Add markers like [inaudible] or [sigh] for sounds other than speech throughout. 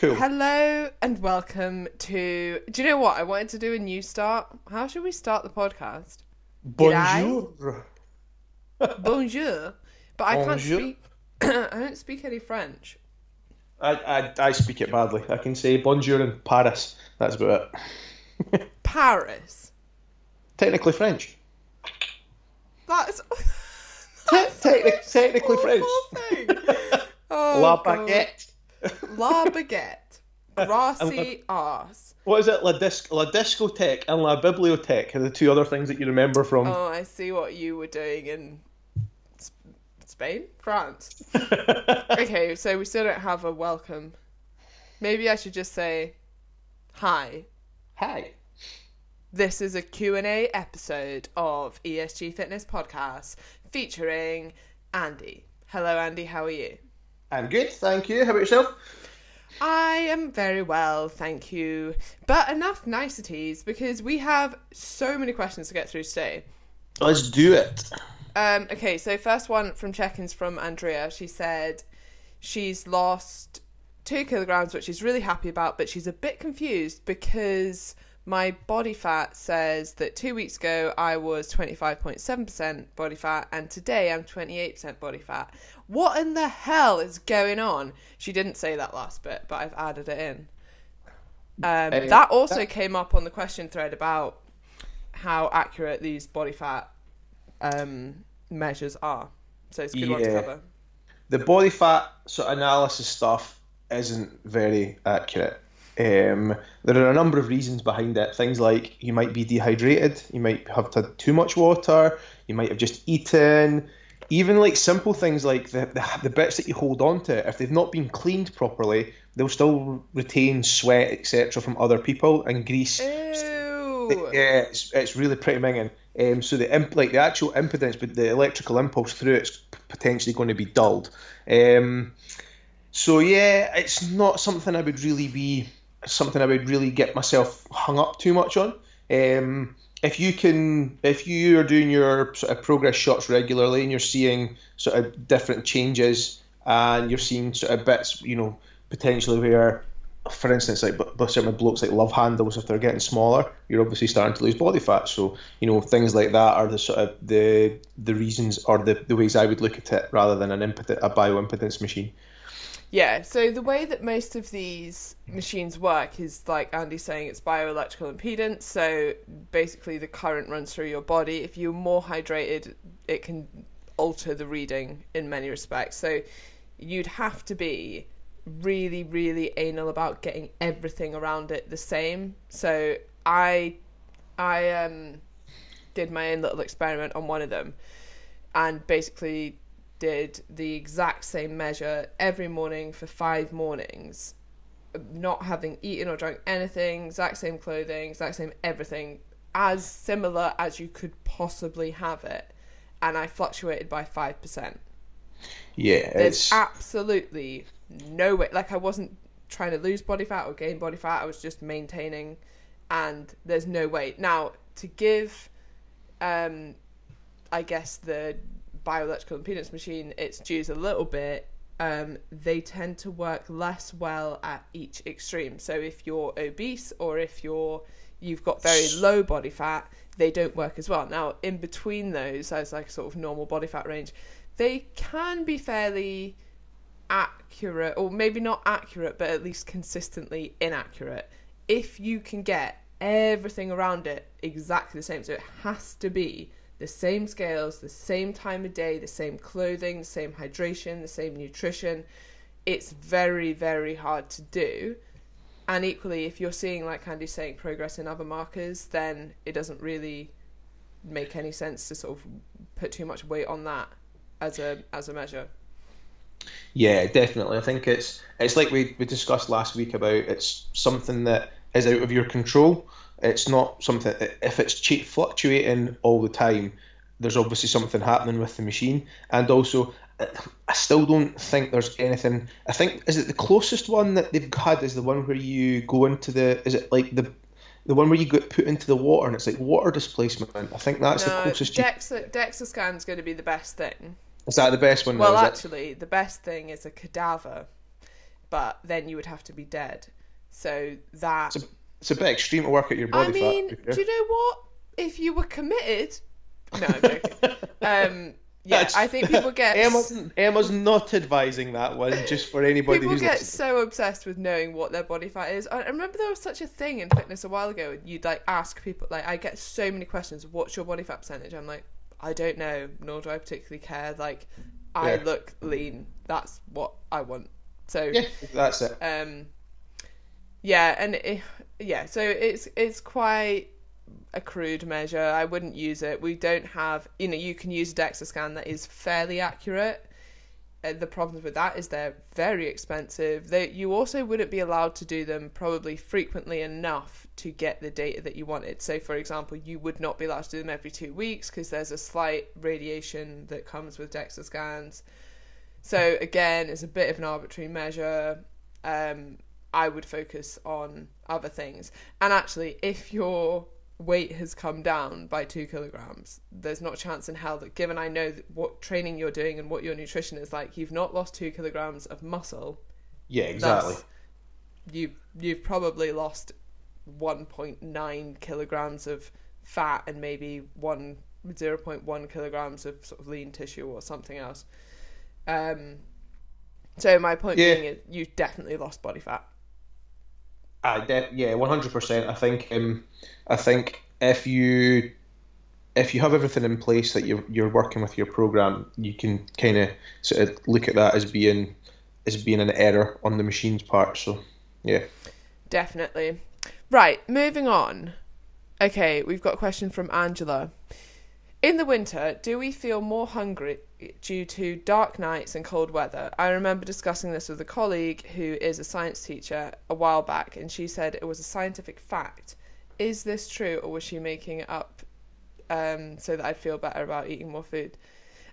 Cool. Hello and welcome to. Do you know what? I wanted to do a new start. How should we start the podcast? Bonjour. Bonjour. But I can't Bonjour. speak. [clears throat] I don't speak any French. I, I, I speak it badly. I can say bonjour in Paris. That's about it. [laughs] Paris. Technically French. That's. [laughs] Te- that's technic- technically French. thing. [laughs] Oh, La baguette. [laughs] La baguette. Grassy arse. What is it? La, disc- La discotheque and La bibliothèque are the two other things that you remember from. Oh, I see what you were doing in S- Spain? France. [laughs] Okay, so we still don't have a welcome. Maybe I should just say hi. Hi. This is a Q&A episode of ESG Fitness Podcast featuring Andy. Hello Andy, how are you? I'm good, thank you. How about yourself? I am very well, thank you. But enough niceties because we have so many questions to get through today. Let's do it. Um, okay, so first one from check-ins from Andrea. She said she's lost two kilograms, which she's really happy about, but she's a bit confused because my body fat says that two weeks ago I was 25.7% body fat and today I'm 28% body fat. What in the hell is going on? She didn't say that last bit, but I've added it in. Um, that also that- came up on the question thread about how accurate these body fat um, measures are. So it's a good one to cover. the body fat sort of analysis stuff isn't very accurate. Um, there are a number of reasons behind it. Things like you might be dehydrated, you might have had too much water, you might have just eaten. Even like simple things like the, the, the bits that you hold on to, if they've not been cleaned properly, they'll still retain sweat, etc., from other people and grease. Ew. Yeah, it's, it's really pretty minging. Um, so the imp, like the actual impedance, but the electrical impulse through it's potentially going to be dulled. Um, so yeah, it's not something I would really be something I would really get myself hung up too much on. Um, if you can, if you are doing your sort of progress shots regularly and you're seeing sort of different changes and you're seeing sort of bits, you know, potentially where for instance, like but certain blokes like love handles, if they're getting smaller, you're obviously starting to lose body fat. So you know things like that are the sort of the the reasons or the, the ways I would look at it rather than an impedance, a bioimpedance machine. Yeah, so the way that most of these machines work is like Andy's saying, it's bioelectrical impedance. So basically, the current runs through your body. If you're more hydrated, it can alter the reading in many respects. So you'd have to be really, really anal about getting everything around it the same. So I, I um, did my own little experiment on one of them, and basically did the exact same measure every morning for five mornings, not having eaten or drunk anything, exact same clothing, exact same everything, as similar as you could possibly have it. And I fluctuated by 5%. Yeah, There's it's absolutely no way. Like, I wasn't trying to lose body fat or gain body fat, I was just maintaining, and there's no way. Now, to give, um, I guess, the bioelectrical impedance machine its dues a little bit, um, they tend to work less well at each extreme. So if you're obese or if you're you've got very low body fat, they don't work as well. Now, in between those, as like sort of normal body fat range, they can be fairly accurate, or maybe not accurate, but at least consistently inaccurate. If you can get everything around it exactly the same, so it has to be the same scales, the same time of day, the same clothing, the same hydration, the same nutrition. It's very, very hard to do. And equally, if you're seeing, like Andy's saying, progress in other markers, then it doesn't really make any sense to sort of put too much weight on that as a as a measure. Yeah, definitely. I think it's it's like we, we discussed last week about it's something that is out of your control. It's not something if it's cheap fluctuating all the time. There's obviously something happening with the machine, and also I still don't think there's anything. I think is it the closest one that they've had is the one where you go into the is it like the the one where you get put into the water and it's like water displacement. I think that's the closest. You, DEXA, DEXA scan's going to be the best thing. is that the best one? Well, now, is actually, the best thing is a cadaver but then you would have to be dead. So that a, it's a bit extreme to work at your body I mean, fat. do you know what? If you were committed, [laughs] no, I'm joking. um, yeah, That's- I think people get [laughs] Emma's, Emma's not advising that one just for anybody people who's get listening. so obsessed with knowing what their body fat is. I I remember there was such a thing in fitness a while ago. You'd like ask people, like I get so many questions. What's your body fat percentage? I'm like, I don't know, nor do I particularly care. Like, I Yeah. look lean. That's what I want. So Yeah, that's it. um yeah and it, yeah so it's it's quite a crude measure. I wouldn't use it. We don't have you know you can use a dexa scan that is fairly accurate. Uh, the problems with that is they're very expensive. They, you also wouldn't be allowed to do them probably frequently enough to get the data that you wanted. So for example you would not be allowed to do them every two weeks because there's a slight radiation that comes with dexa scans. So again, it's a bit of an arbitrary measure. Um, I would focus on other things. And actually, if your weight has come down by two kilograms, there's not a chance in hell that, given I know that what training you're doing and what your nutrition is like, you've not lost two kilograms of muscle. Yeah, exactly. You you've probably lost 1.9 kilograms of fat and maybe one 0.1 kilograms of sort of lean tissue or something else. Um, so my point Yeah. being is you definitely lost body fat. I de- yeah, one hundred percent. I think um, I think if you if you have everything in place that you're you're working with your program, you can kind of sort of look at that as being as being an error on the machine's part. So yeah, Definitely. Right, moving on. Okay, we've got a question from Angela. In the winter, do we feel more hungry due to dark nights and cold weather? I remember discussing this with a colleague who is a science teacher a while back, and she said it was a scientific fact. Is this true, or was she making it up um, so that I'd feel better about eating more food?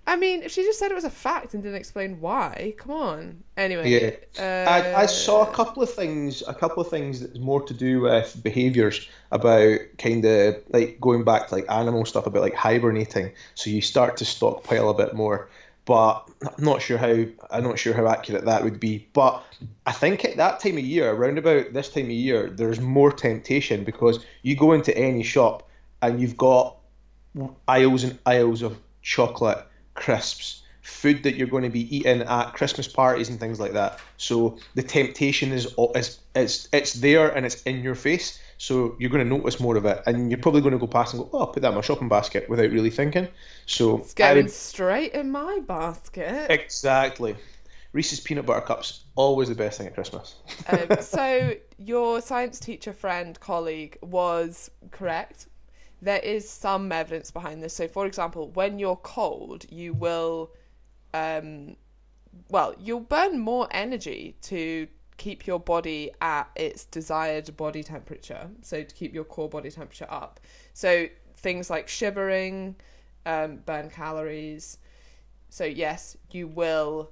I mean, if she just said it was a fact and didn't explain why, come on. Anyway, Yeah. uh, I, I saw a couple of things, a couple of things that's more to do with behaviours about kind of like going back to like animal stuff about like hibernating. So you start to stockpile a bit more, but I'm not sure how I'm not sure how accurate that would be. But I think at that time of year, around about this time of year, there's more temptation because you go into any shop and you've got aisles and aisles of chocolate, crisps, food that you're going to be eating at Christmas parties and things like that. So the temptation is is it's it's there and it's in your face. So you're going to notice more of it, and you're probably going to go past and go, "Oh, I'll put that in my shopping basket" without really thinking. So it's going would- straight in my basket. exactly. Reese's peanut butter cups always the best thing at Christmas. um, [laughs] so your science teacher friend colleague was correct there is some evidence behind this. So for example when you're cold you will um well you'll burn more energy to keep your body at its desired body temperature so to keep your core body temperature up. So things like shivering um, burn calories. So yes you will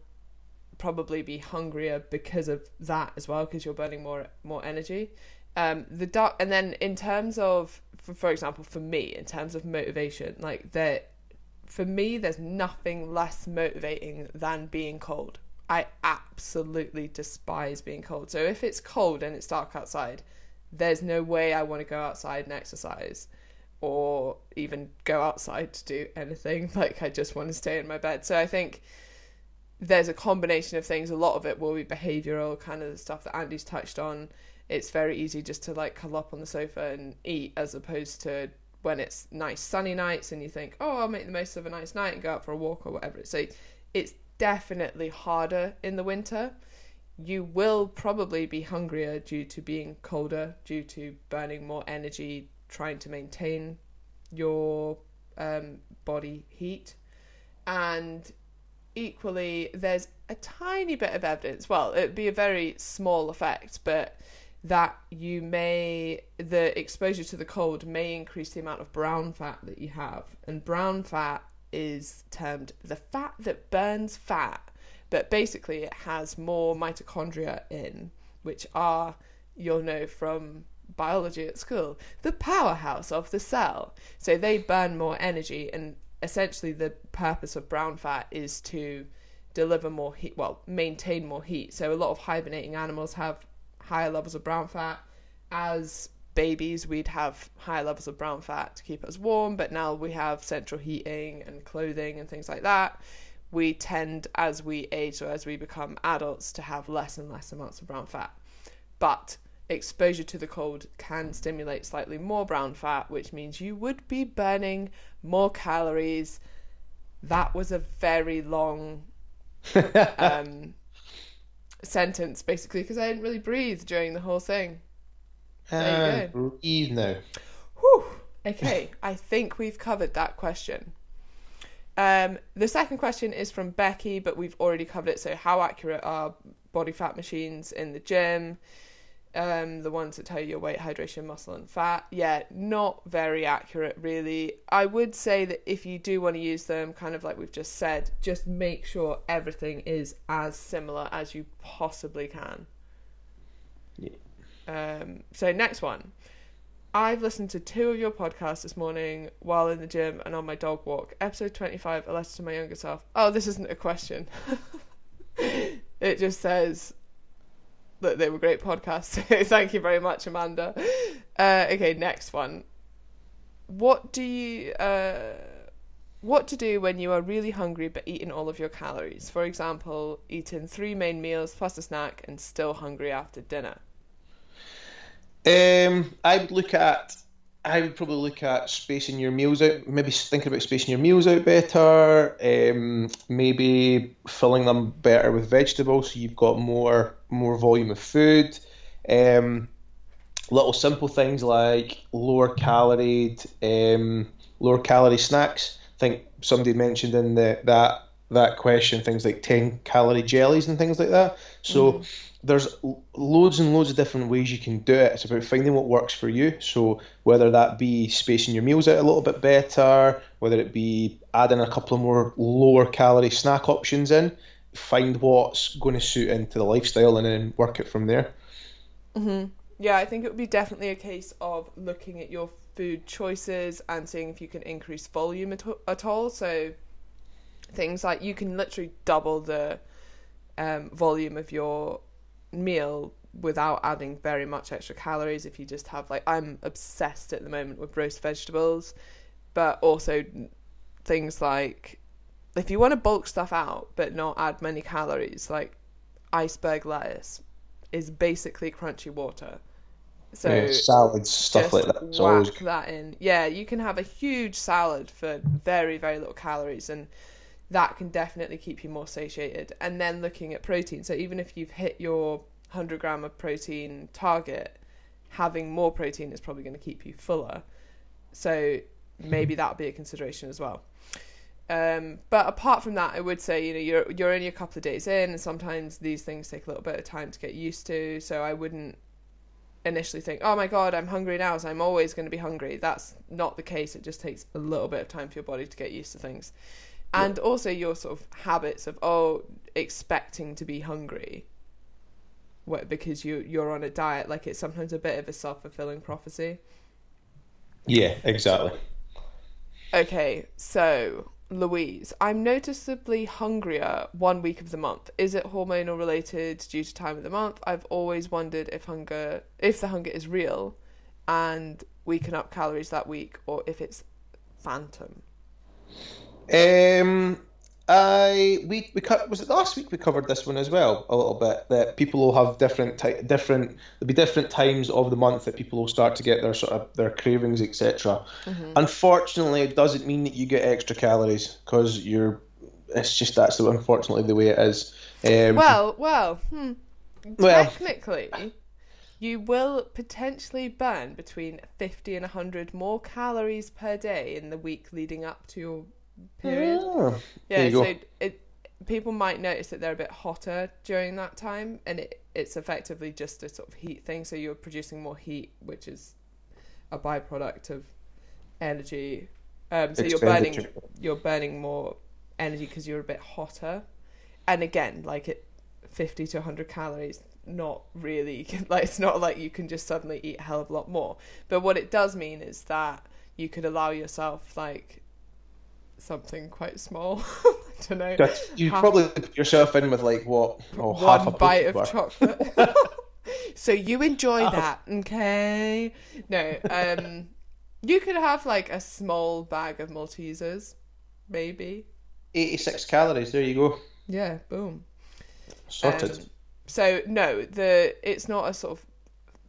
probably be hungrier because of that as well because you're burning more more energy. Um the dark and then in terms of for, for example for me in terms of motivation like there for me there's nothing less motivating than being cold i absolutely despise being cold so if it's cold and it's dark outside there's no way i want to go outside and exercise or even go outside to do anything [laughs] like i just want to stay in my bed so i think there's a combination of things. A lot of it will be behavioural, kind of the stuff that Andy's touched on. It's very easy just to like curl up on the sofa and eat, as opposed to when it's nice sunny nights and you think, oh, I'll make the most of a nice night and go out for a walk or whatever. So it's definitely harder in the winter. You will probably be hungrier due to being colder, due to burning more energy, trying to maintain your um, body heat. And equally there's a tiny bit of evidence well it'd be a very small effect but that you may the exposure to the cold may increase the amount of brown fat that you have and brown fat is termed the fat that burns fat but basically it has more mitochondria in which are you'll know from biology at school the powerhouse of the cell so they burn more energy and essentially the purpose of brown fat is to deliver more heat, well, maintain more heat. So a lot of hibernating animals have higher levels of brown fat. As babies, we'd have higher levels of brown fat to keep us warm, but now we have central heating and clothing and things like that. We tend, as we age or as we become adults, to have less and less amounts of brown fat. But exposure to the cold can stimulate slightly more brown fat, which means you would be burning more calories. That was a very long [laughs] um, sentence, basically, because I didn't really breathe during the whole thing. There you go. Breathe now. Whew. Okay, [laughs] I think we've covered that question. Um, the second question is from Becky, but we've already covered it. So, how accurate are body fat machines in the gym? Um, the ones that tell you your weight, hydration, muscle, and fat. Yeah, not very accurate, really. I would say that if you do want to use them, kind of like we've just said, just make sure everything is as similar as you possibly can. Yeah. Um, so, next one. I've listened to two of your podcasts this morning while in the gym and on my dog walk. Episode 25, A Letter to My Younger Self. Oh, this isn't a question. [laughs] it just says, that they were great podcasts. [laughs] Thank you very much, Amanda. Uh, okay, next one. What do you uh, what to do when you are really hungry but eating all of your calories? For example, eating three main meals plus a snack and still hungry after dinner. Um, I would look at I would probably look at spacing your meals out. Maybe thinking about spacing your meals out better. Um, maybe filling them better with vegetables, so you've got more more volume of food. Um, little simple things like lower calorie um, lower calorie snacks. I think somebody mentioned in the that that question things like ten calorie jellies and things like that. So. Mm there's loads and loads of different ways you can do it. It's about finding what works for you. So whether that be spacing your meals out a little bit better, whether it be adding a couple of more lower calorie snack options in, find what's going to suit into the lifestyle and then work it from there. Mm-hmm. Yeah, I think it would be definitely a case of looking at your food choices and seeing if you can increase volume at, at all. So things like you can literally double the um, volume of your meal without adding very much extra calories if you just have like I'm obsessed at the moment with roast vegetables but also things like if you want to bulk stuff out but not add many calories like iceberg lettuce is basically crunchy water so yeah, salads stuff like that whack always... that in yeah you can have a huge salad for very very little calories and that can definitely keep you more satiated. And then looking at protein. So even if you've hit your 100 gram of protein target, having more protein is probably going to keep you fuller. So maybe [laughs] that would be a consideration as well. Um, but apart from that, I would say you know you're you're only a couple of days in, and sometimes these things take a little bit of time to get used to. So I wouldn't initially think, oh my god, I'm hungry now, so I'm always going to be hungry. That's not the case. It just takes a little bit of time for your body to get used to things and yeah. also your sort of habits of oh expecting to be hungry what, because you you're on a diet like it's sometimes a bit of a self-fulfilling prophecy yeah exactly okay so louise i'm noticeably hungrier one week of the month. Is it hormonal related due to time of the month? I've always wondered if hunger if the hunger is real and we can up calories that week or if it's phantom. Um, I we we cut was it last week we covered this one as well a little bit that people will have different ty- different there'll be different times of the month that people will start to get their sort of their cravings etc. Mm-hmm. Unfortunately, it doesn't mean that you get extra calories because you're it's just that's the, unfortunately the way it is. Um, well, well, hmm. well, technically, you will potentially burn between 50 and 100 more calories per day in the week leading up to your period. Oh, yeah, so it people might notice that they're a bit hotter during that time, and it it's effectively just a sort of heat thing. So you're producing more heat, which is a byproduct of energy. Um, so you're burning you're burning more energy because you're a bit hotter, and again, like it, fifty to hundred calories. Not really [laughs] like it's not like you can just suddenly eat a hell of a lot more. But what it does mean is that you could allow yourself like something quite small, [laughs] don't know. You half- probably put yourself in with like what? [laughs] Oh, one half a bite of bar. chocolate. [laughs] so you enjoy Oh. that, okay? No, um, you could have like a small bag of Maltesers, maybe. 86 calories. There you go. Yeah, boom. Sorted. Um, so no, the it's not a sort of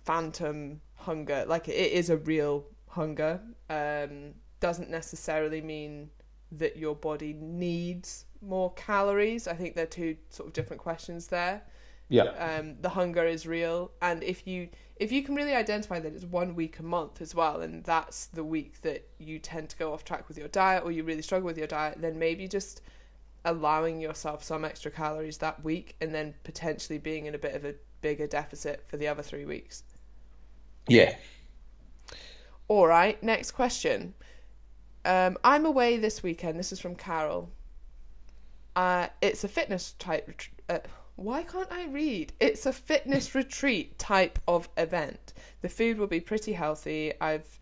phantom hunger. Like it is a real hunger. Um, doesn't necessarily mean that your body needs more calories. I think they're two sort of different questions there. yeah. Um, the hunger is real, and if you if you can really identify that it's one week a month as well, and that's the week that you tend to go off track with your diet, or you really struggle with your diet, then maybe just allowing yourself some extra calories that week, and then potentially being in a bit of a bigger deficit for the other three weeks. Yeah. All right, next question. Um, I'm away this weekend. This is from Carol. Uh, it's a fitness type. ret- Uh, why can't I read? It's a fitness [laughs] retreat type of event. The food will be pretty healthy. I've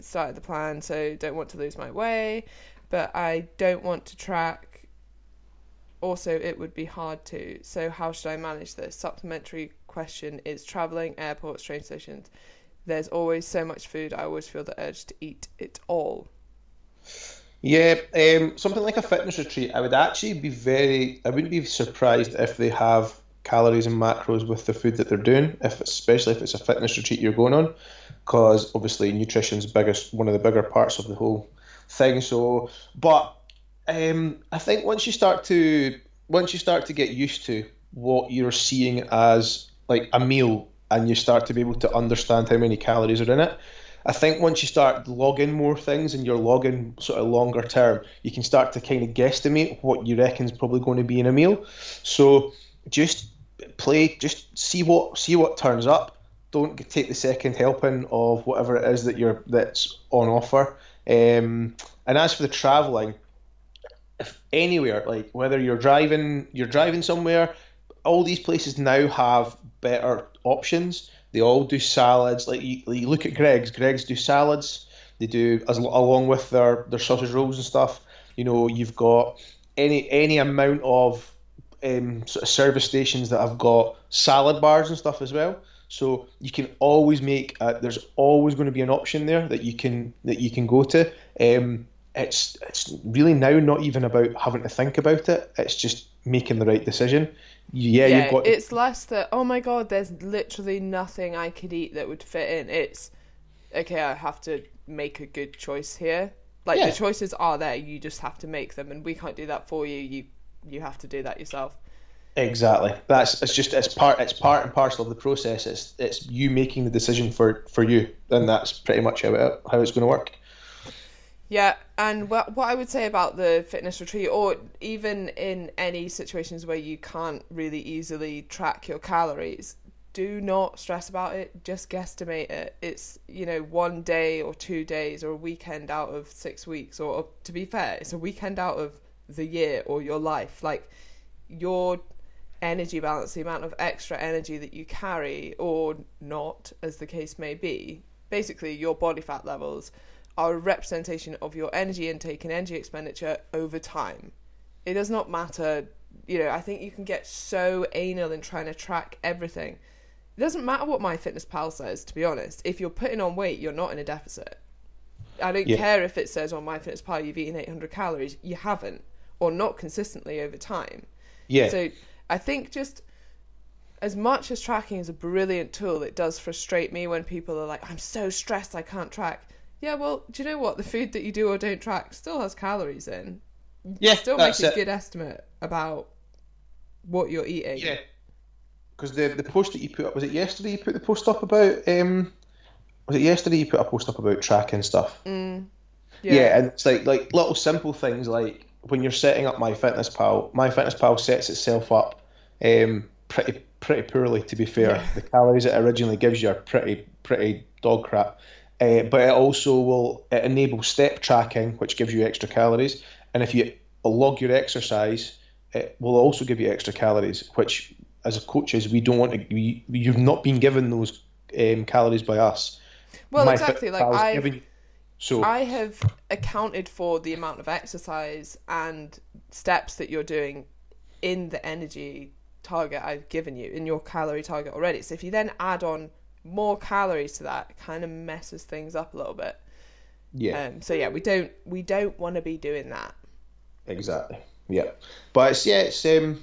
started the plan, so don't want to lose my way, but I don't want to track. Also, it would be hard to. So, how should I manage this? Supplementary question is traveling, airports, train stations. There's always so much food. I always feel the urge to eat it all. Yeah, um, something like a fitness retreat. I would actually be very. I wouldn't be surprised if they have calories and macros with the food that they're doing. If especially if it's a fitness retreat you're going on, because obviously nutrition's biggest one of the bigger parts of the whole thing. So, but um, I think once you start to once you start to get used to what you're seeing as like a meal, and you start to be able to understand how many calories are in it. I think once you start logging more things and you're logging sort of longer term, you can start to kind of guesstimate what you reckon is probably going to be in a meal. So just play, just see what see what turns up. Don't take the second helping of whatever it is that you're that's on offer. Um, and as for the traveling, if anywhere like whether you're driving, you're driving somewhere, all these places now have better options. They all do salads. Like you, you look at Greggs. Greggs do salads. They do as along with their their sausage rolls and stuff. You know, you've got any any amount of um, sort of service stations that have got salad bars and stuff as well. So you can always make. A, there's always going to be an option there that you can that you can go to. Um, it's it's really now not even about having to think about it. It's just making the right decision. Yeah, yeah, you've got. it's less that oh my god, there's literally nothing I could eat that would fit in. It's okay, I have to make a good choice here. Like Yeah. the choices are there, you just have to make them, and we can't do that for you. You you have to do that yourself. Exactly. That's it's just it's part it's part and parcel of the process. It's it's you making the decision for for you, and that's pretty much how it, how it's going to work. Yeah, and what what I would say about the fitness retreat, or even in any situations where you can't really easily track your calories, do not stress about it. Just guesstimate it. It's you know one day or two days or a weekend out of six weeks, or to be fair, it's a weekend out of the year or your life. Like your energy balance, the amount of extra energy that you carry or not, as the case may be, basically your body fat levels are a representation of your energy intake and energy expenditure over time. It does not matter, you know, I think you can get so anal in trying to track everything. It doesn't matter what MyFitnessPal says, to be honest. If you're putting on weight, you're not in a deficit. I don't Yeah. care if it says on MyFitnessPal you've eaten 800 calories, you haven't, or not consistently over time. Yeah. So I think just as much as tracking is a brilliant tool, it does frustrate me when people are like, I'm so stressed I can't track. Yeah, well, do you know what? The food that you do or don't track still has calories in. yeah. Still make a it. good estimate about what you're eating. Yeah. Because the the post that you put up was it yesterday? You put the post up about um. Was it yesterday you put a post up about tracking stuff? Yeah. Yeah, and it's like like little simple things like when you're setting up MyFitnessPal, MyFitnessPal sets itself up um, pretty pretty poorly. To be fair, Yeah. the calories it originally gives you are pretty pretty dog crap. Uh, but it also will it enables step tracking, which gives you extra calories. And if you log your exercise, it will also give you extra calories. Which, as coaches, we don't want to. We, you've not been given those um, calories by us. Well, exactly. Like I've, so I have accounted for the amount of exercise and steps that you're doing in the energy target I've given you in your calorie target already. So if you then add on more calories to that, kind of messes things up a little bit. Yeah. Um, so yeah, we don't we don't want to be doing that. Exactly. Yeah. But it's yeah, it's um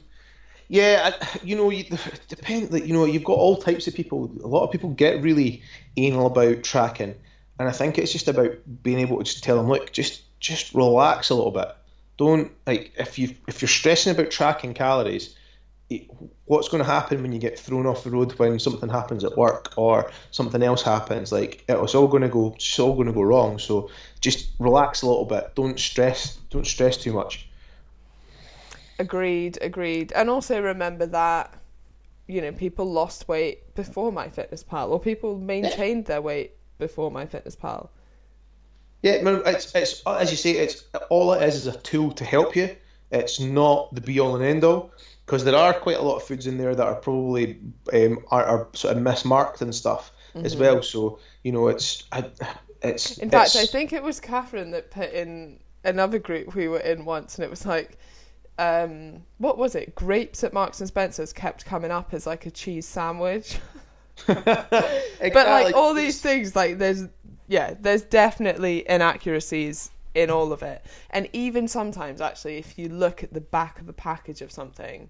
yeah, you know, you, [sighs] depend. Like, you know, you've got all types of people. A lot of people get really anal about tracking, and I think it's just about being able to just tell them, look, just just relax a little bit. Don't like if you if you're stressing about tracking calories, it, what's going to happen when you get thrown off the road when something happens at work or something else happens? Like it's all going to go, it's all going to go wrong. So just relax a little bit. Don't stress. Don't stress too much. Agreed, agreed. And also remember that, you know, people lost weight before MyFitnessPal or people maintained their weight before MyFitnessPal. Yeah, it's it's as you say, it's all it is is a tool to help you. It's not the be all and end all because there are quite a lot of foods in there that are probably um, are, are sort of mismarked and stuff mm-hmm. as well. So you know, it's it's. In fact, it's... I think it was Catherine that put in another group we were in once, and it was like um, what was it? Grapes at Marks and Spencers kept coming up as like a cheese sandwich. [laughs] [laughs] but like all these things, like there's yeah, there's definitely inaccuracies in all of it, and even sometimes actually, if you look at the back of a package of something,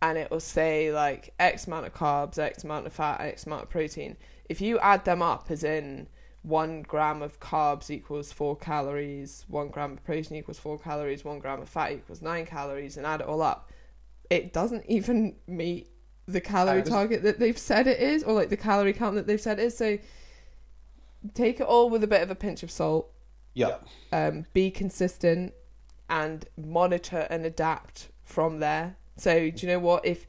and it will say like X amount of carbs, X amount of fat, X amount of protein. If you add them up, as in one gram of carbs equals four calories, one gram of protein equals four calories, one gram of fat equals nine calories, and add it all up, it doesn't even meet the calorie target that they've said it is, or like the calorie count that they've said it is. So take it all with a bit of a pinch of salt. Yeah. Um, be consistent and monitor and adapt from there. So do you know what? If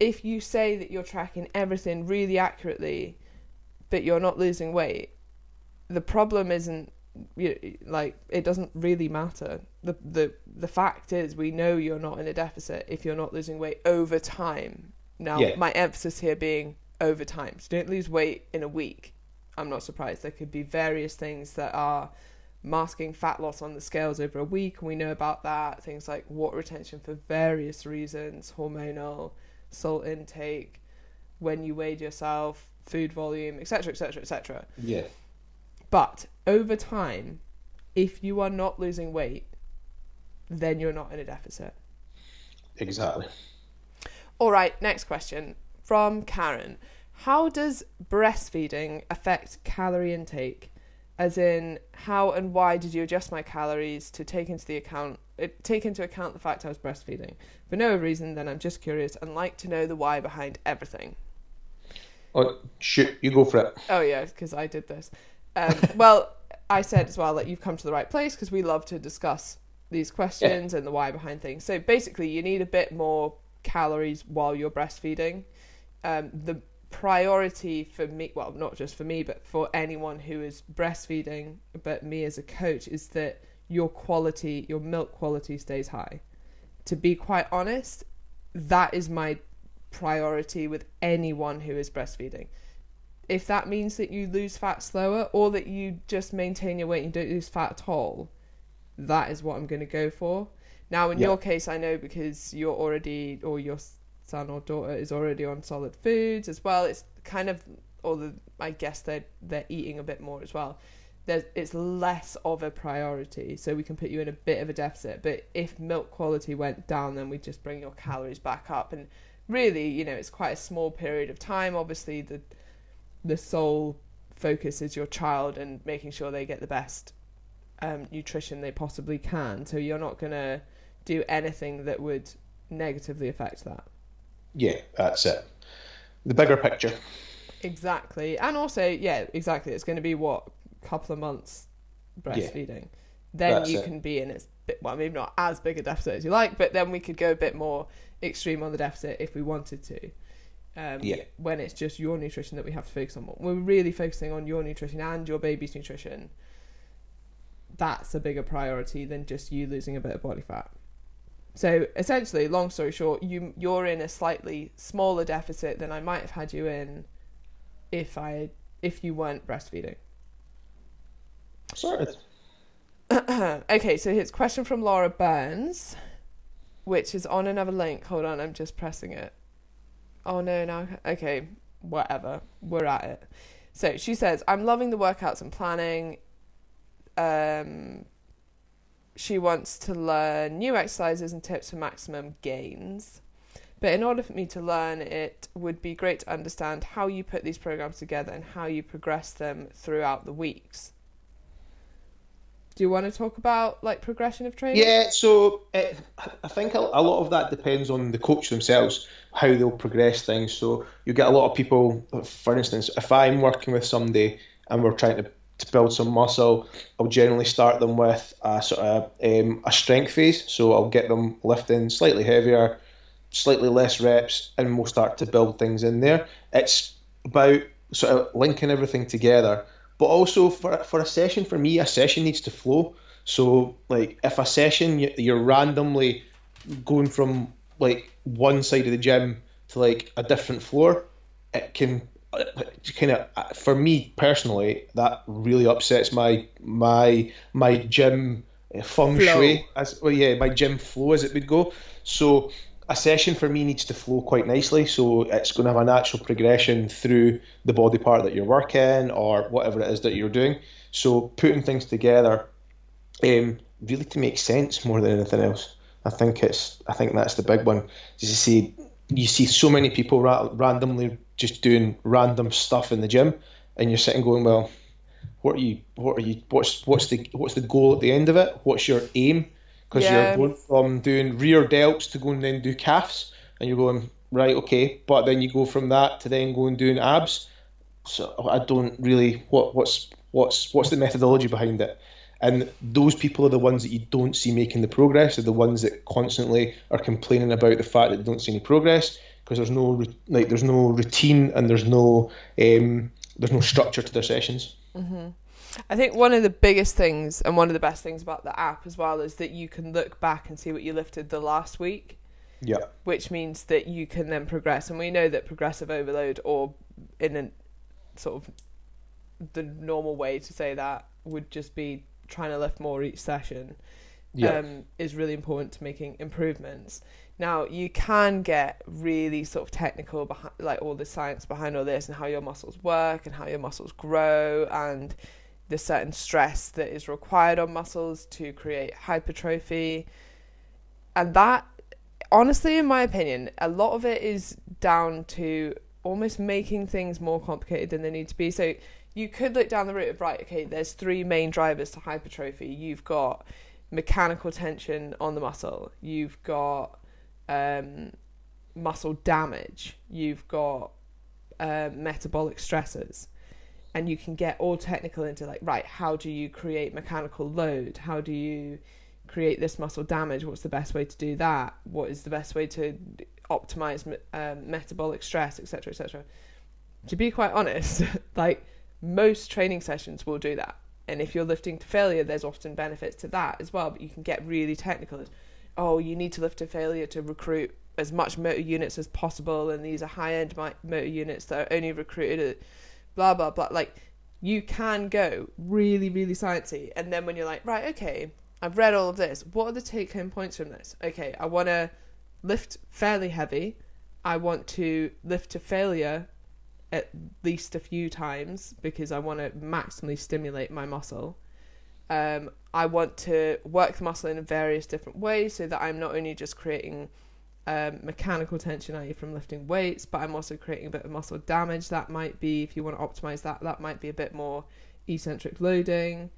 if you say that you're tracking everything really accurately, but you're not losing weight, the problem isn't you, like it doesn't really matter. The the the fact is we know you're not in a deficit if you're not losing weight over time. Now yeah. my emphasis here being over time. So don't lose weight in a week. I'm not surprised. There could be various things that are masking fat loss on the scales over a week, and we know about that. Things like water retention for various reasons, hormonal, salt intake, when you weighed yourself, food volume, etc., etc., etc. Yeah. But over time, if you are not losing weight, then you're not in a deficit. Exactly. All right, next question from Karen. How does breastfeeding affect calorie intake? As in, how and why did you adjust my calories to take into the account uh, take into account the fact I was breastfeeding? For no reason, then I'm just curious and like to know the why behind everything. Oh, shoot, you go for it. Oh yeah, because I did this. Um, [laughs] well, I said as well that you've come to the right place because we love to discuss these questions yeah. and the why behind things. So basically, you need a bit more calories while you're breastfeeding. Um, the priority for me, well, not just for me, but for anyone who is breastfeeding, but me as a coach, is that your quality, your milk quality stays high. To be quite honest, that is my priority with anyone who is breastfeeding if that means that you lose fat slower or that you just maintain your weight and don't lose fat at all, that is what I'm going to go for. Now, in your case, I know because you're already, or your son or daughter is already on solid foods as well. It's kind of, or the, I guess they're they're eating a bit more as well. There's, it's less of a priority, so we can put you in a bit of a deficit. But if milk quality went down, then we just bring your calories back up. And really, you know, it's quite a small period of time. Obviously, the the sole focus is your child and making sure they get the best um, nutrition they possibly can. So you're not going to do anything that would negatively affect that. Yeah, that's it. The bigger picture. Exactly. And also, yeah, exactly. It's going to be what a couple of months breastfeeding. Yeah, then you it. can be in its bit, well, maybe not as big a deficit as you like, but then we could go a bit more extreme on the deficit if we wanted to. Um, yeah. When it's just your nutrition that we have to focus on. We're really focusing on your nutrition and your baby's nutrition. That's a bigger priority than just you losing a bit of body fat. So essentially, long story short, you you're in a slightly smaller deficit than I might have had you in if I if you weren't breastfeeding. Sorry. [coughs] okay, so here's a question from Laura Burns. which is on another link. Hold on, I'm just pressing it. Oh no, now okay, whatever. We're at it. So she says, "I'm loving the workouts and planning. Um, she wants to learn new exercises and tips for maximum gains. But in order for me to learn, it would be great to understand how you put these programs together and how you progress them throughout the weeks. Do you want to talk about like progression of training? Yeah, so it, I think a, a lot of that depends on the coach themselves, how they'll progress things. So you get a lot of people, for instance, if I'm working with somebody and we're trying to, to build some muscle, I'll generally start them with a sort of um, a strength phase. So I'll get them lifting slightly heavier, slightly less reps, and we'll start to build things in there. It's about sort of linking everything together but also for for a session, for me, a session needs to flow. So like if a session you're randomly going from like one side of the gym to like a different floor, it can kind of for me personally that really upsets my my my gym feng shui as well yeah my gym flow as it would go so a session for me needs to flow quite nicely. So it's going to have a natural progression through the body part that you're working or whatever it is that you're doing. So putting things together um, really to make sense more than anything else. I think it's I think that's the big one. As you see, you see so many people ra- randomly just doing random stuff in the gym, and you're sitting going, well, what are you? What are you? What's what's the what's the goal at the end of it? What's your aim? because yeah. you're going from doing rear delts to going and then do calves, and you're going right, okay, but then you go from that to then going doing abs. So I don't really what what's what's what's the methodology behind it. And those people are the ones that you don't see making the progress. They're the ones that constantly are complaining about the fact that they don't see any progress because there's no like there's no routine and there's no um, there's no structure to their sessions. Mm-hmm. I think one of the biggest things and one of the best things about the app as well is that you can look back and see what you lifted the last week. Yeah. Which means that you can then progress. And we know that progressive overload, or in a sort of the normal way to say that, would just be trying to lift more each session, yeah. um, is really important to making improvements. Now, you can get really sort of technical behind, like all the science behind all this and how your muscles work and how your muscles grow and the certain stress that is required on muscles to create hypertrophy. And that, honestly, in my opinion, a lot of it is down to almost making things more complicated than they need to be. So you could look down the route of, right, okay, there's three main drivers to hypertrophy. You've got mechanical tension on the muscle, you've got um, muscle damage, you've got uh, metabolic stressors. And you can get all technical into like right how do you create mechanical load? How do you create this muscle damage? What's the best way to do that? What is the best way to optimize um, metabolic stress etc etc to be quite honest [laughs] like most training sessions will do that. And if you're lifting to failure there's often benefits to that as well but you can get really technical oh you need to lift to failure to recruit as much motor units as possible and these are high end motor units that are only recruited at blah blah blah. Like you can go really really sciencey, and then when you're like, right, okay, I've read all of this. What are the take home points from this? Okay, I want to lift fairly heavy. I want to lift to failure at least a few times because I want to maximally stimulate my muscle. Um, I want to work the muscle in various different ways so that I'm not only just creating um, mechanical tension, i.e., from lifting weights, but I'm also creating a bit of muscle damage. That might be, if you want to optimize that, that might be a bit more eccentric loading.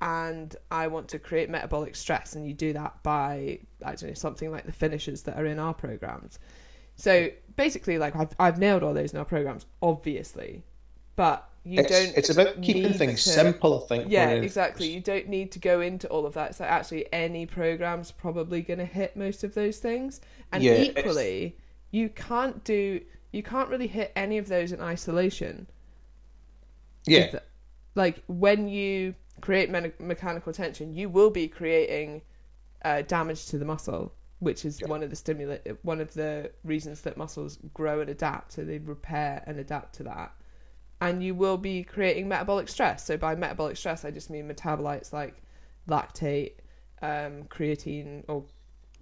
And I want to create metabolic stress, and you do that by, I don't know, something like the finishers that are in our programs. So basically, like I've, I've nailed all those in our programs, obviously, but you it's, don't. It's about keeping things to, simple, I think. Yeah, exactly. You don't need to go into all of that. So actually, any program's probably going to hit most of those things, and yeah, equally, it's... you can't do. You can't really hit any of those in isolation. Yeah. like when you create me- mechanical tension, you will be creating uh, damage to the muscle, which is yeah. one of the stimulate, one of the reasons that muscles grow and adapt. So they repair and adapt to that and you will be creating metabolic stress. So by metabolic stress, I just mean metabolites like lactate, um, creatine, or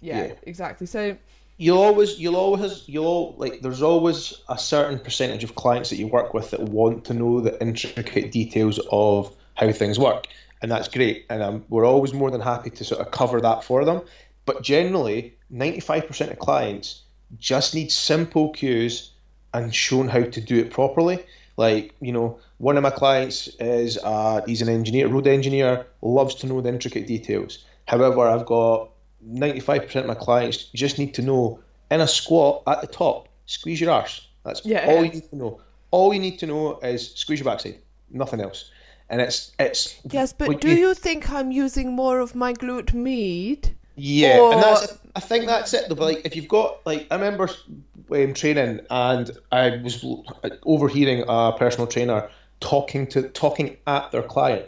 yeah, Yeah. exactly. So you'll always you'll always you'll like there's always a certain percentage of clients that you work with that want to know the intricate details of how things work and that's great and um, we're always more than happy to sort of cover that for them but generally 95% of clients just need simple cues and shown how to do it properly like you know one of my clients is uh, he's an engineer road engineer loves to know the intricate details however i've got 95% of my clients just need to know in a squat at the top, squeeze your arse. That's Yeah, all you need to know. All you need to know is squeeze your backside, nothing else. And it's it's yes, but do you think I'm using more of my glute med? Yeah, or- and that's I think that's it. Though, but like if you've got like I remember um, training and I was overhearing a personal trainer talking to talking at their client,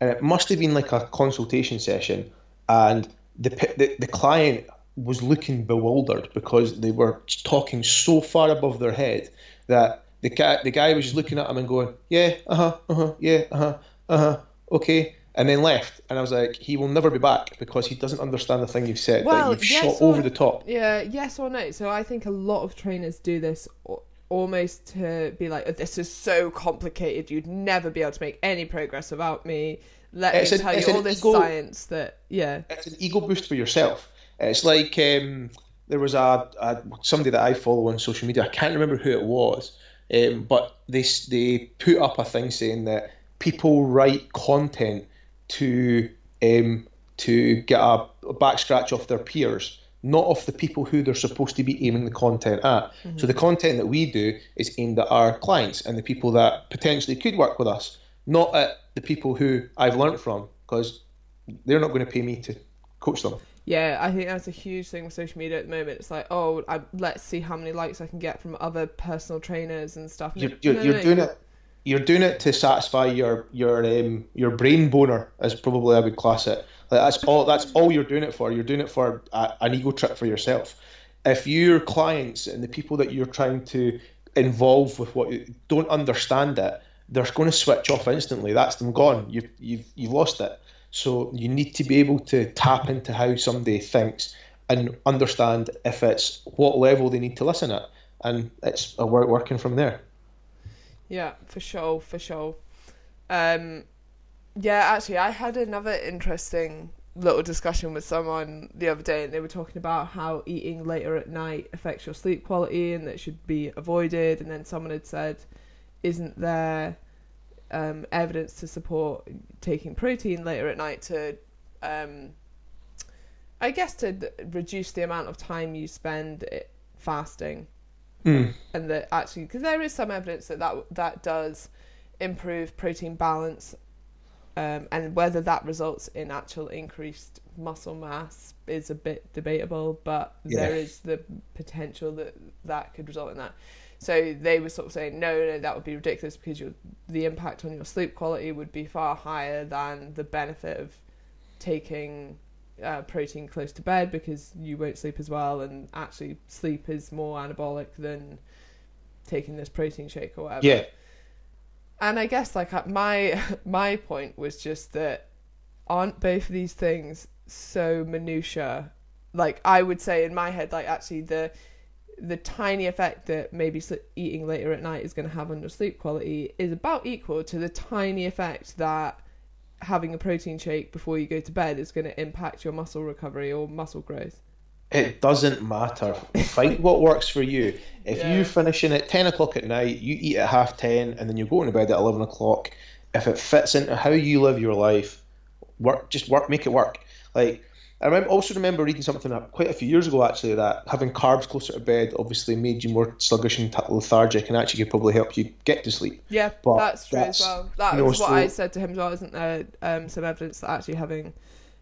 and it must have been like a consultation session, and the the, the client was looking bewildered because they were talking so far above their head that the guy the guy was just looking at him and going, yeah, uh huh, uh huh, yeah, uh huh, uh huh, okay. And then left, and I was like, he will never be back because he doesn't understand the thing you've said. Well, that you've yes shot or- over the top. Yeah, yes or no. So I think a lot of trainers do this almost to be like, oh, "This is so complicated. You'd never be able to make any progress without me." Let It's me an- tell you all this ego- science that yeah, it's an ego boost for yourself. It's like um, there was a, a somebody that I follow on social media. I can't remember who it was, um, but they they put up a thing saying that people write content to um, to get a, a back scratch off their peers, not off the people who they're supposed to be aiming the content at. So the content that we do is aimed at our clients and the people that potentially could work with us, not at the people who I've learnt from, because they're not going to pay me to coach them. yeah. I think that's a huge thing with social media at the moment. It's like, oh, I, let's see how many likes I can get from other personal trainers and stuff. You're, you're, no, you're no, doing it. You're doing it to satisfy your your um, your brain boner, as probably I would class it. Like that's all. That's all you're doing it for. You're doing it for a, an ego trip for yourself. If your clients and the people that you're trying to involve with what you don't understand it, they're going to switch off instantly. That's them gone. You've you've you've lost it. So you need to be able to tap into how somebody thinks and understand if it's what level they need to listen at, and it's a work working from there. Yeah, for sure, for sure. Um, yeah, actually, I had another interesting little discussion with someone the other day, and they were talking about how eating later at night affects your sleep quality and that should be avoided. And then someone had said, "Isn't there um, evidence to support taking protein later at night to, um, I guess, to reduce the amount of time you spend fasting?" Mm. and that actually because there is some evidence that that that does improve protein balance um, and whether that results in actual increased muscle mass is a bit debatable but there Yeah. is the potential that that could result in that so they were sort of saying no no that would be ridiculous because your the impact on your sleep quality would be far higher than the benefit of taking uh, protein close to bed because you won't sleep as well, and actually sleep is more anabolic than taking this protein shake or whatever. Yeah, And I guess like uh, my [laughs] my point was just that aren't both of these things so minutia? Like I would say in my head, like actually the the tiny effect that maybe eating later at night is going to have on your sleep quality is about equal to the tiny effect that having a protein shake before you go to bed is going to impact your muscle recovery or muscle growth. it doesn't matter. Find what works for you. If Yeah. you're finishing at 10 o'clock at night, you eat at half 10, and then you're going to bed at 11 o'clock, if it fits into how you live your life, work, just work, make it work. Like, I remember, also remember reading something up quite a few years ago actually that having carbs closer to bed obviously made you more sluggish and lethargic and actually could probably help you get to sleep. Yeah, But that's true that's- as well. That you know, was what I said to him as well. Isn't there um, some evidence that actually having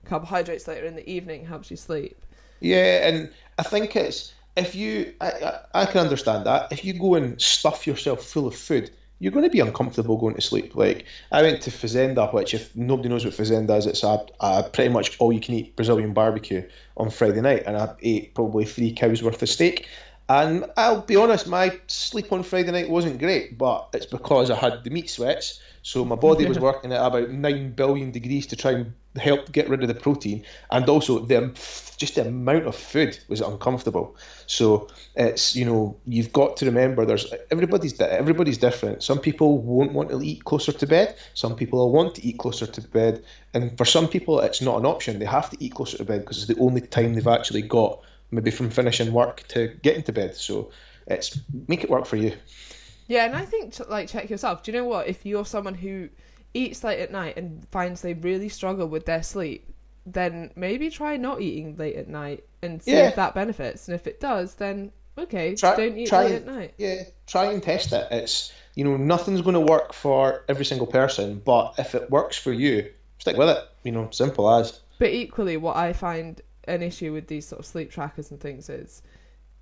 carbohydrates later in the evening helps you sleep? Yeah, and I think it's if you, I, I, I can understand that. If you go and stuff yourself full of food, you're going to be uncomfortable going to sleep. Like I went to Fazenda, which if nobody knows what Fazenda is, it's a, a pretty much all you can eat Brazilian barbecue on Friday night, and I ate probably three cows worth of steak. And I'll be honest, my sleep on Friday night wasn't great, but it's because I had the meat sweats. So my body was [laughs] working at about nine billion degrees to try and help get rid of the protein, and also the just the amount of food was uncomfortable. So it's you know you've got to remember there's everybody's everybody's different. Some people won't want to eat closer to bed. Some people will want to eat closer to bed, and for some people it's not an option. They have to eat closer to bed because it's the only time they've actually got maybe from finishing work to getting to bed. So it's make it work for you. Yeah, and I think like check yourself. Do you know what? If you're someone who eats late at night and finds they really struggle with their sleep, then maybe try not eating late at night and see yeah. if that benefits. And if it does, then okay, try, don't eat late at night. Yeah, try and test it. It's you know nothing's going to work for every single person, but if it works for you, stick with it. You know, simple as. But equally, what I find an issue with these sort of sleep trackers and things is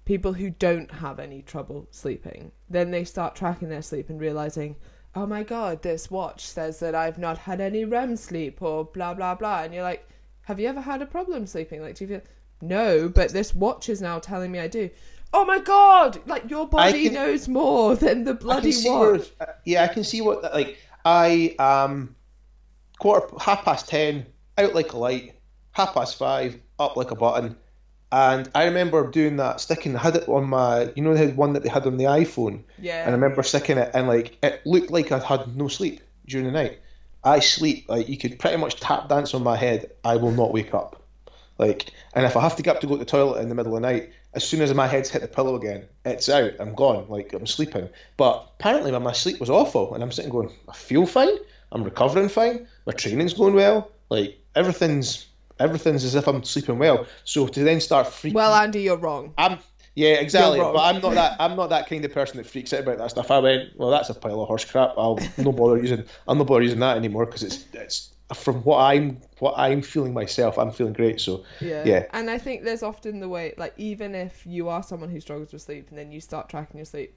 people who don't have any trouble sleeping, then they start tracking their sleep and realizing, oh my god, this watch says that I've not had any REM sleep or blah blah blah, and you're like, have you ever had a problem sleeping? Like, do you feel? No, but this watch is now telling me I do. Oh my god! Like your body can, knows more [laughs] than the bloody watch. Where, uh, yeah, I can see what like I um quarter half past ten out like a light, half past five up like a button. And I remember doing that, sticking, I had it on my, you know, they had one that they had on the iPhone. Yeah. And I remember sticking it, and like it looked like I had no sleep during the night. I sleep like you could pretty much tap dance on my head. I will not wake up. Like, and if I have to get up to go to the toilet in the middle of the night, as soon as my head's hit the pillow again, it's out. I'm gone. Like I'm sleeping. But apparently, my sleep was awful, and I'm sitting going, I feel fine. I'm recovering fine. My training's going well. Like everything's everything's as if I'm sleeping well. So to then start freaking. Well, Andy, you're wrong. I'm. Yeah, exactly. But I'm not that. I'm not that kind of person that freaks out about that stuff. I went, well, that's a pile of horse crap. I'll no bother using. I'm no bother using that anymore because it's it's from what I'm what I'm feeling myself. I'm feeling great. So yeah, yeah. And I think there's often the way, like even if you are someone who struggles with sleep and then you start tracking your sleep,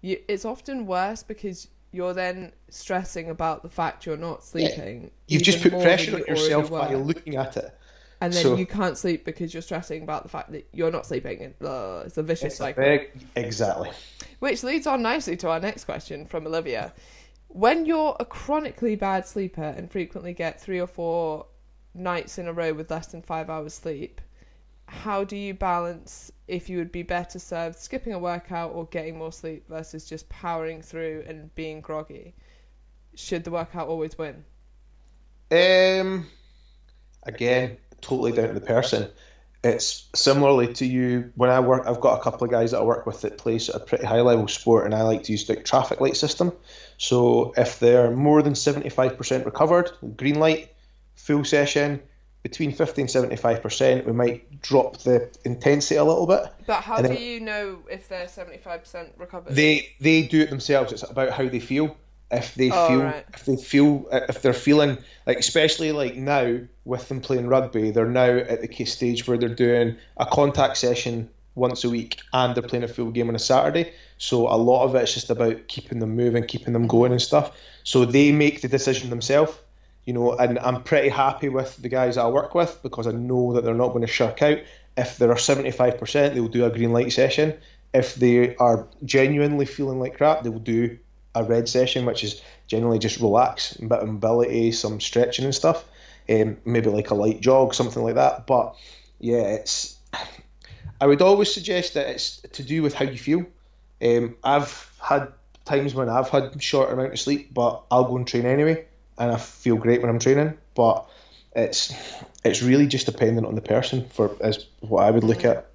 you, it's often worse because you're then stressing about the fact you're not sleeping. Yeah. You've just put pressure on yourself by looking at it. And then so, you can't sleep because you're stressing about the fact that you're not sleeping. And uh, it's a vicious it's cycle. A exactly. Which leads on nicely to our next question from Olivia. When you're a chronically bad sleeper and frequently get three or four nights in a row with less than five hours sleep, how do you balance if you would be better served skipping a workout or getting more sleep versus just powering through and being groggy? Should the workout always win? Um, again, totally down to the person. It's similarly to you when I work. I've got a couple of guys that I work with that play a pretty high level sport, and I like to use the traffic light system. So if they're more than seventy five percent recovered, green light, full session, between 50 and 75%, we might drop the intensity a little bit. But how do you know if they're 75% recovered? They they do it themselves. It's about how they feel. If they oh, feel right. if they feel if they're feeling like especially like now with them playing rugby, they're now at the case stage where they're doing a contact session once a week and they're playing a full game on a Saturday. So a lot of it's just about keeping them moving, keeping them going and stuff. So they make the decision themselves you know, and I'm pretty happy with the guys I work with because I know that they're not going to shirk out. If there are 75%, they will do a green light session. If they are genuinely feeling like crap, they will do a red session, which is generally just relax, a bit of mobility, some stretching and stuff, um, maybe like a light jog, something like that. But yeah, it's. I would always suggest that it's to do with how you feel. Um, I've had times when I've had short amount of sleep, but I'll go and train anyway and I feel great when I'm training. But it's it's really just dependent on the person for as what I would look mm. at.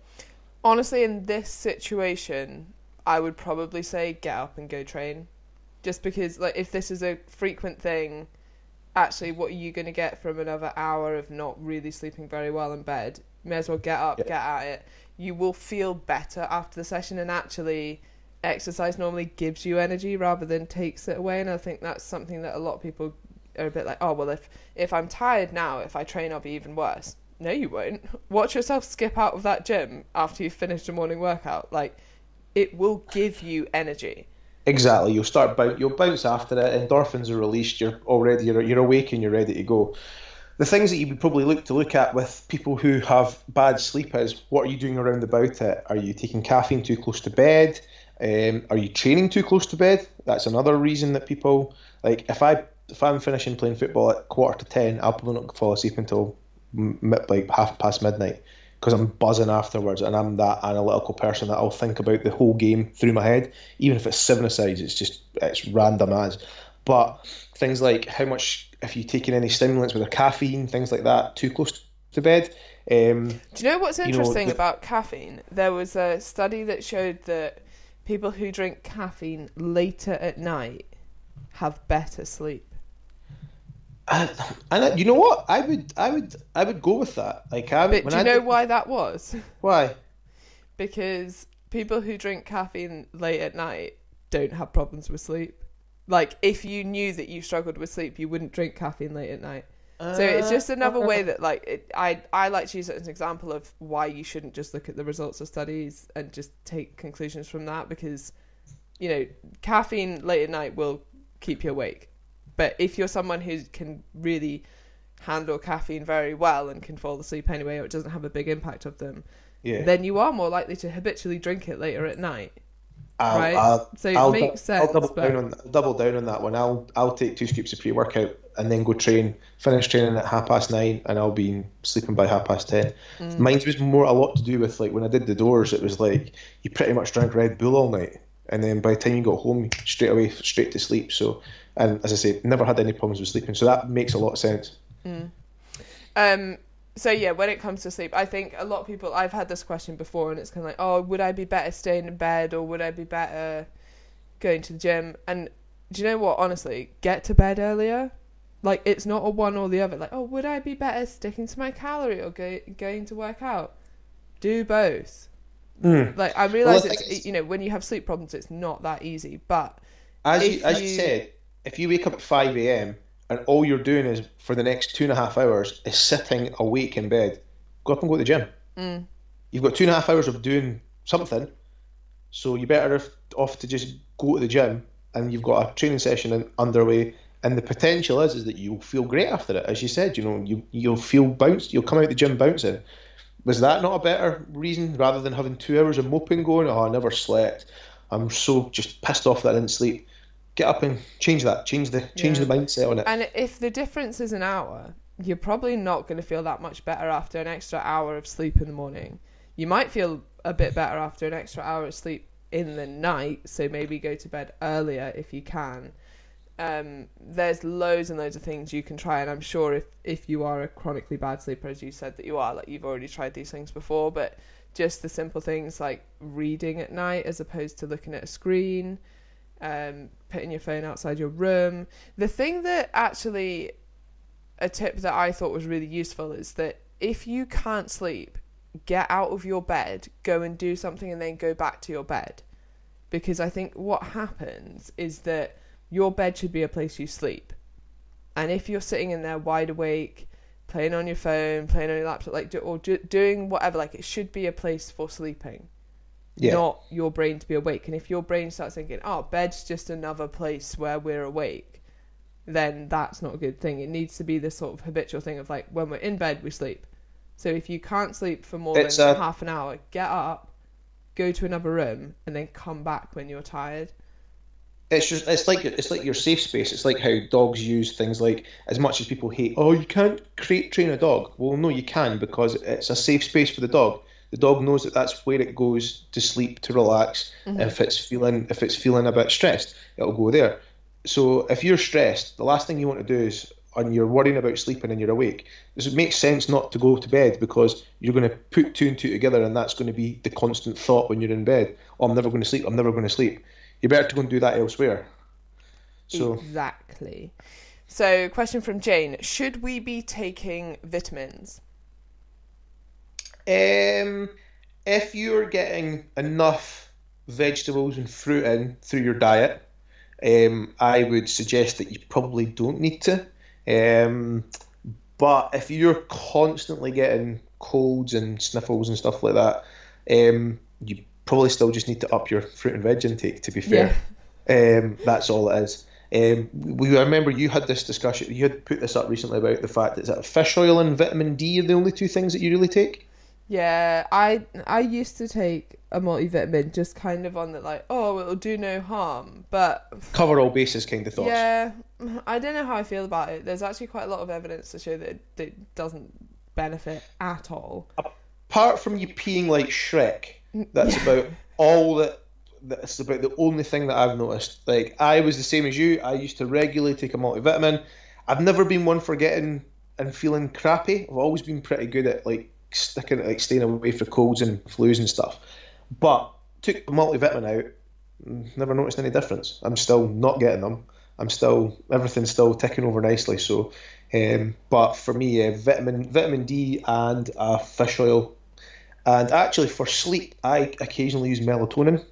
Honestly, in this situation, I would probably say get up and go train, just because like if this is a frequent thing, actually, what are you going to get from another hour of not really sleeping very well in bed? May as well get up, yeah. get at it. You will feel better after the session, and actually exercise normally gives you energy rather than takes it away and i think that's something that a lot of people are a bit like, oh well, if if I'm tired now, if I train, I'll be even worse. No, you won't. Watch yourself skip out of that gym after you've finished a morning workout. Like, it will give you energy. Exactly. You'll start bounce. You'll bounce after it. Endorphins are released. You're already you're, you're awake and you're ready to go. the things that you would probably look to look at with people who have bad sleep is what are you doing around about it? Are you taking caffeine too close to bed? Um, are you training too close to bed? That's another reason that people like if I if I'm finishing playing football at quarter to ten, I'll probably not fall asleep until like half past midnight because I'm buzzing afterwards and I'm that analytical person that I'll think about the whole game through my head, even if it's seven asides. It's just it's random as. But things like how much if you're taking any stimulants with a caffeine, things like that, too close to bed. Um, Do you know what's interesting you know, the, about caffeine? There was a study that showed that people who drink caffeine later at night have better sleep. And, you know what? I would, I would, I would go with that. Like, I, but do you I know why that was? [laughs] Why? Because people who drink caffeine late at night don't have problems with sleep. Like, if you knew that you struggled with sleep, you wouldn't drink caffeine late at night. Uh, so it's just another way that, like, it, I I like to use it as an example of why you shouldn't just look at the results of studies and just take conclusions from that because, you know, caffeine late at night will keep you awake but if you're someone who can really handle caffeine very well and can fall asleep anyway, or it doesn't have a big impact of them, yeah. then you are more likely to habitually drink it later at night. I'll, right? I'll, so it I'll, makes sense. I'll double but... down on double down on that one. I'll I'll take two scoops of pre workout and then go train. Finish training at half past nine, and I'll be sleeping by half past ten. Mm. Mine was more a lot to do with like when I did the doors. It was like you pretty much drank Red Bull all night, and then by the time you got home, straight away straight to sleep. So and as I say, never had any problems with sleeping. So that makes a lot of sense. Mm. Um. So yeah, when it comes to sleep, I think a lot of people. I've had this question before, and it's kind of like, oh, would I be better staying in bed, or would I be better going to the gym? And do you know what? Honestly, get to bed earlier. Like it's not a one or the other. Like, oh, would I be better sticking to my calorie or go, going to work out? Do both. Mm. Like I realize well, it's, you know when you have sleep problems, it's not that easy. But as you, as you said, if you wake up at 5 a.m. and all you're doing is for the next two and a half hours is sitting awake in bed, go up and go to the gym. Mm. You've got two and a half hours of doing something, so you better off to just go to the gym and you've got a training session underway. And the potential is is that you'll feel great after it, as you said. You know, you you'll feel bounced. You'll come out the gym bouncing. Was that not a better reason rather than having two hours of moping going? Oh, I never slept. I'm so just pissed off that I didn't sleep get up and change that, change the change yeah. the mindset on it. And if the difference is an hour, you're probably not going to feel that much better after an extra hour of sleep in the morning. You might feel a bit better after an extra hour of sleep in the night, so maybe go to bed earlier if you can. Um, there's loads and loads of things you can try, and I'm sure if if you are a chronically bad sleeper, as you said that you are, like you've already tried these things before, but just the simple things like reading at night as opposed to looking at a screen, um, putting your phone outside your room. The thing that actually, a tip that I thought was really useful is that if you can't sleep, get out of your bed, go and do something, and then go back to your bed. Because I think what happens is that your bed should be a place you sleep. And if you're sitting in there wide awake, playing on your phone, playing on your laptop, like, do, or do, doing whatever, like, it should be a place for sleeping yeah. not your brain to be awake. And if your brain starts thinking, oh, bed's just another place where we're awake, then that's not a good thing. It needs to be this sort of habitual thing of like, when we're in bed, we sleep. So if you can't sleep for more it's, than uh, half an hour, get up, go to another room, and then come back when you're tired. It's just it's like it's like your safe space. It's like how dogs use things like as much as people hate. Oh, you can't create, train a dog. Well, no, you can because it's a safe space for the dog the dog knows that that's where it goes to sleep to relax. Mm-hmm. If it's feeling if it's feeling a bit stressed, it'll go there. So if you're stressed, the last thing you want to do is and you're worrying about sleeping and you're awake, it makes sense not to go to bed because you're going to put two and two together and that's going to be the constant thought when you're in bed. Oh, I'm never going to sleep. I'm never going to sleep. You're better to go and do that elsewhere. So exactly. So, question from Jane: Should we be taking vitamins? Um, if you're getting enough vegetables and fruit in through your diet, um, I would suggest that you probably don't need to. Um, but if you're constantly getting colds and sniffles and stuff like that, um, you probably still just need to up your fruit and veg intake. To be fair, yeah. um, that's all it is. Um, we I remember you had this discussion. You had put this up recently about the fact that, that fish oil and vitamin D are the only two things that you really take. Yeah, I I used to take a multivitamin just kind of on the like, oh, it'll do no harm, but cover all bases kind of thoughts. Yeah, I don't know how I feel about it. There's actually quite a lot of evidence to show that it, that it doesn't benefit at all. Apart from you peeing like Shrek, mm, that's yeah. about all that. That's about the only thing that I've noticed. Like I was the same as you. I used to regularly take a multivitamin. I've never been one for getting and feeling crappy. I've always been pretty good at like sticking like staying away for colds and flus and stuff. But took the multivitamin out, never noticed any difference. I'm still not getting them. I'm still everything's still ticking over nicely. So, um, but for me, uh, vitamin vitamin D and uh, fish oil, and actually for sleep, I occasionally use melatonin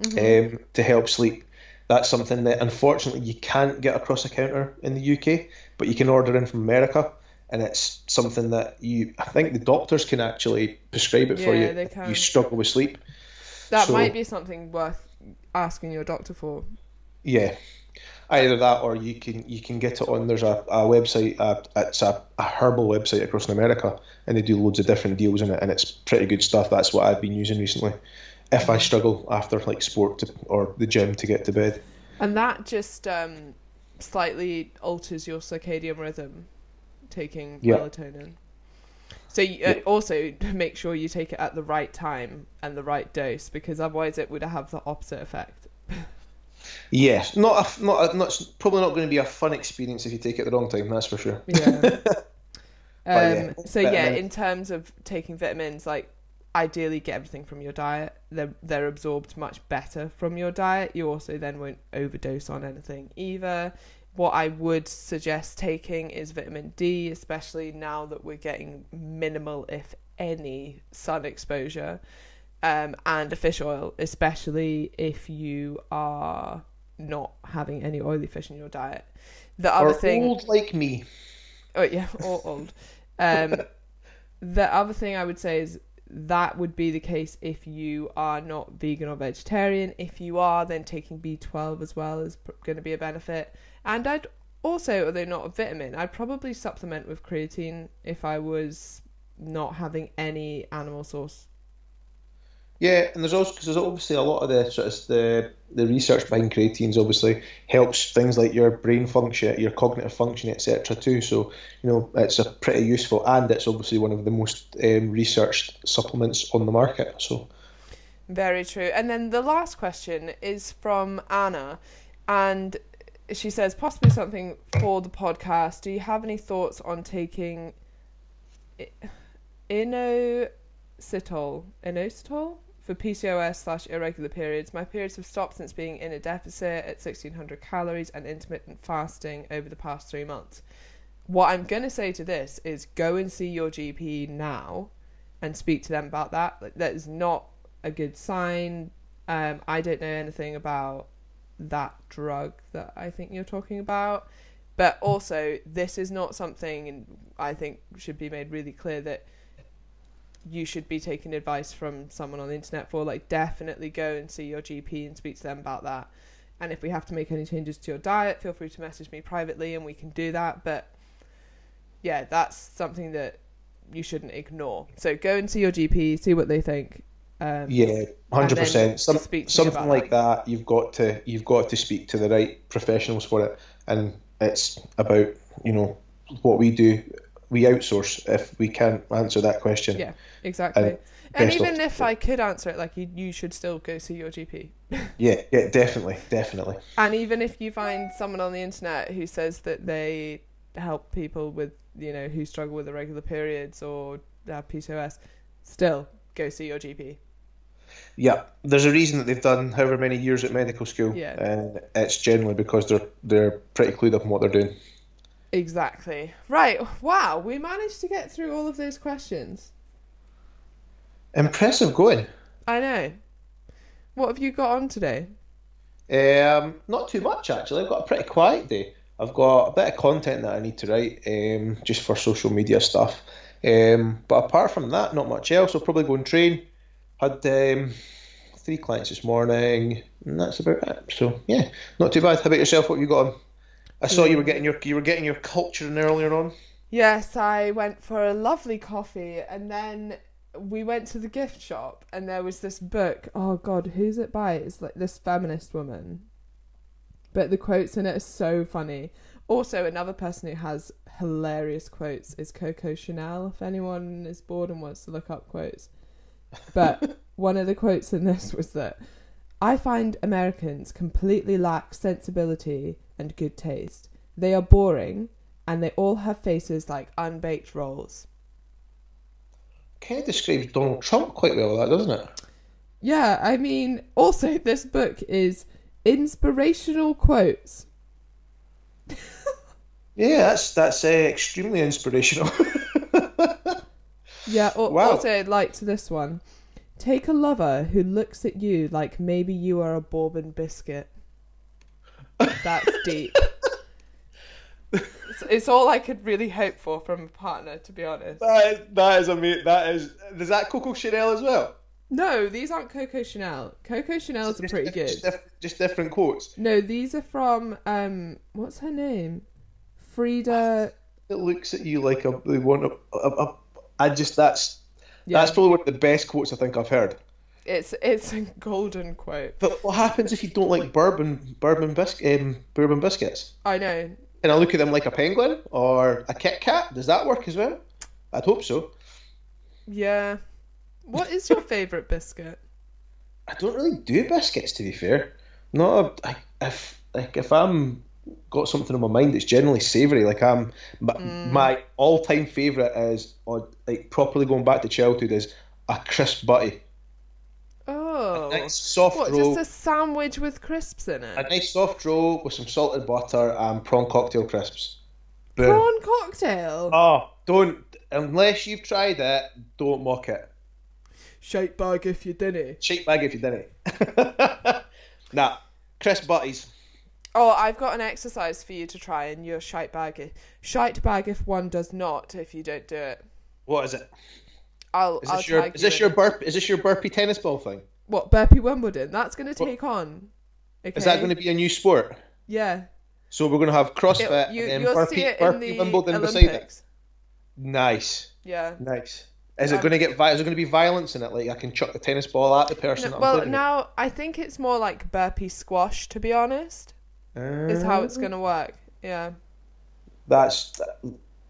mm-hmm. um, to help sleep. That's something that unfortunately you can't get across a counter in the UK, but you can order in from America and it's something that you I think the doctors can actually prescribe it yeah, for you they can. you struggle with sleep. That so, might be something worth asking your doctor for. Yeah. Either that or you can you can get it on there's a, a website uh, it's a, a herbal website across in America and they do loads of different deals in it and it's pretty good stuff. That's what I've been using recently. If I struggle after like sport to, or the gym to get to bed. And that just um, slightly alters your circadian rhythm taking yeah. melatonin. So you, uh, also [laughs] make sure you take it at the right time and the right dose because otherwise it would have the opposite effect. yes, not a, not a, not probably not going to be a fun experience if you take it at the wrong time. That's for sure. Yeah. [laughs] um, yeah so yeah, in terms of taking vitamins, like ideally get everything from your diet. They're they're absorbed much better from your diet. You also then won't overdose on anything either what I would suggest taking is vitamin D, especially now that we're getting minimal, if any, sun exposure, um, and a fish oil, especially if you are not having any oily fish in your diet. The other or thing, old like me. Oh yeah, or old. Um, [laughs] the other thing I would say is that would be the case if you are not vegan or vegetarian. If you are, then taking B12 as well is going to be a benefit. And I'd also, although not a vitamin, I'd probably supplement with creatine if I was not having any animal source. Yeah, and there's also because there's obviously a lot of the sort of the the research behind creatines obviously helps things like your brain function, your cognitive function, etc. Too. So you know it's a pretty useful, and it's obviously one of the most um, researched supplements on the market. So very true. And then the last question is from Anna, and she says possibly something for the podcast. Do you have any thoughts on taking inositol, inositol for PCOS slash irregular periods? My periods have stopped since being in a deficit at 1600 calories and intermittent fasting over the past three months. What I'm going to say to this is go and see your GP now and speak to them about that. That is not a good sign. Um, I don't know anything about that drug that I think you're talking about. But also, this is not something and I think should be made really clear that you should be taking advice from someone on the internet for. Like, definitely go and see your GP and speak to them about that. And if we have to make any changes to your diet, feel free to message me privately and we can do that. But yeah, that's something that you shouldn't ignore. So go and see your GP, see what they think, um, yeah, hundred percent. Some, something like that. that. You've got to you've got to speak to the right professionals for it, and it's about you know what we do. We outsource if we can't answer that question. Yeah, exactly. And, and even if I could answer it, like you, you should still go see your GP. yeah, yeah, definitely, definitely. And even if you find someone on the internet who says that they help people with, you know, who struggle with irregular periods or have PCOS, still go see your GP. Yeah, there's a reason that they've done however many years at medical school, yeah. and it's generally because they're they're pretty clued up on what they're doing. Exactly. Right. Wow, we managed to get through all of those questions. Impressive going. I know. What have you got on today? Um, not too much actually. I've got a pretty quiet day. I've got a bit of content that I need to write, um, just for social media stuff. Um, but apart from that, not much else. I'll probably go and train had um, three clients this morning, and that's about it. So yeah, not too bad. How about yourself? What have you got on? I saw you were getting your you were getting your culture in earlier on. Yes, I went for a lovely coffee and then we went to the gift shop and there was this book. Oh god, who's it by? It's like this feminist woman. But the quotes in it are so funny. Also, another person who has hilarious quotes is Coco Chanel, if anyone is bored and wants to look up quotes. But [laughs] one of the quotes in this was that I find Americans completely lack sensibility and good taste. They are boring and they all have faces like unbaked rolls. Kind of describes Donald Trump quite well, that doesn't it? Yeah, I mean, also, this book is inspirational quotes. Yeah, that's that's uh, extremely inspirational. Yeah, al- Wow. also, I'd like to this one. Take a lover who looks at you like maybe you are a bourbon biscuit. That's deep. It's, it's all I could really hope for from a partner, to be honest. that is that is amazing. That is is that Coco Chanel as well? No, these aren't Coco Chanel. Coco Chanel's are pretty good. Just, just different quotes. No, these are from um, what's her name? Frida. It looks at you like a they want a, a, a I just that's Yeah, that's probably one of the best quotes I think I've heard. it's it's a golden quote. But what happens if you don't like bourbon bourbon biscuit um, bourbon biscuits? I know. Can I look at them like a penguin or a Kit Kat? Does that work as well? I'd hope so. Yeah. What is your favourite biscuit? I don't really do biscuits to be fair. Not a, if like if I'm got something on my mind that's generally savoury. Like I'm my, mm. my all time favourite is or like properly going back to childhood is a crisp butty. Oh. Nice soft What, roll. just a sandwich with crisps in it. A nice soft roll with some salted butter and prawn cocktail crisps. Boom. Prawn cocktail? Oh, don't unless you've tried it, don't mock it. Shake bag if you didn't. Shake bag if you didn't. [laughs] nah, crisp butties. Oh, I've got an exercise for you to try in your shite bag. If, shite bag if one does not, if you don't do it. What is it? I'll, Is I'll this your is this your burp is this your burpee tennis ball thing? What, Burpee Wimbledon? That's going to take on. Okay. Is that going to be a new sport? Yeah. So we're going to have It, CrossFit you, and then burpee, it in burpee the Wimbledon beside it. Olympics. Nice, Yeah. nice. Is it going to get is there going to be violence in it? Like I can chuck the tennis ball at the person. No, well, with? now I think it's more like burpee squash, to be honest, is how Uh, it's going to work. Yeah. That's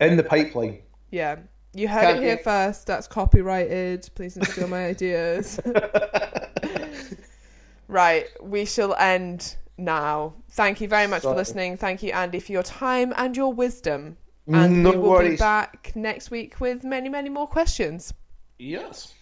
in the pipeline. Yeah. You heard Can't it here get- first. That's copyrighted. Please don't steal my ideas. [laughs] right. We shall end now. Thank you very much for listening. Thank you, Andy, for your time and your wisdom. And no we will be back next week with many, many more questions. Yes.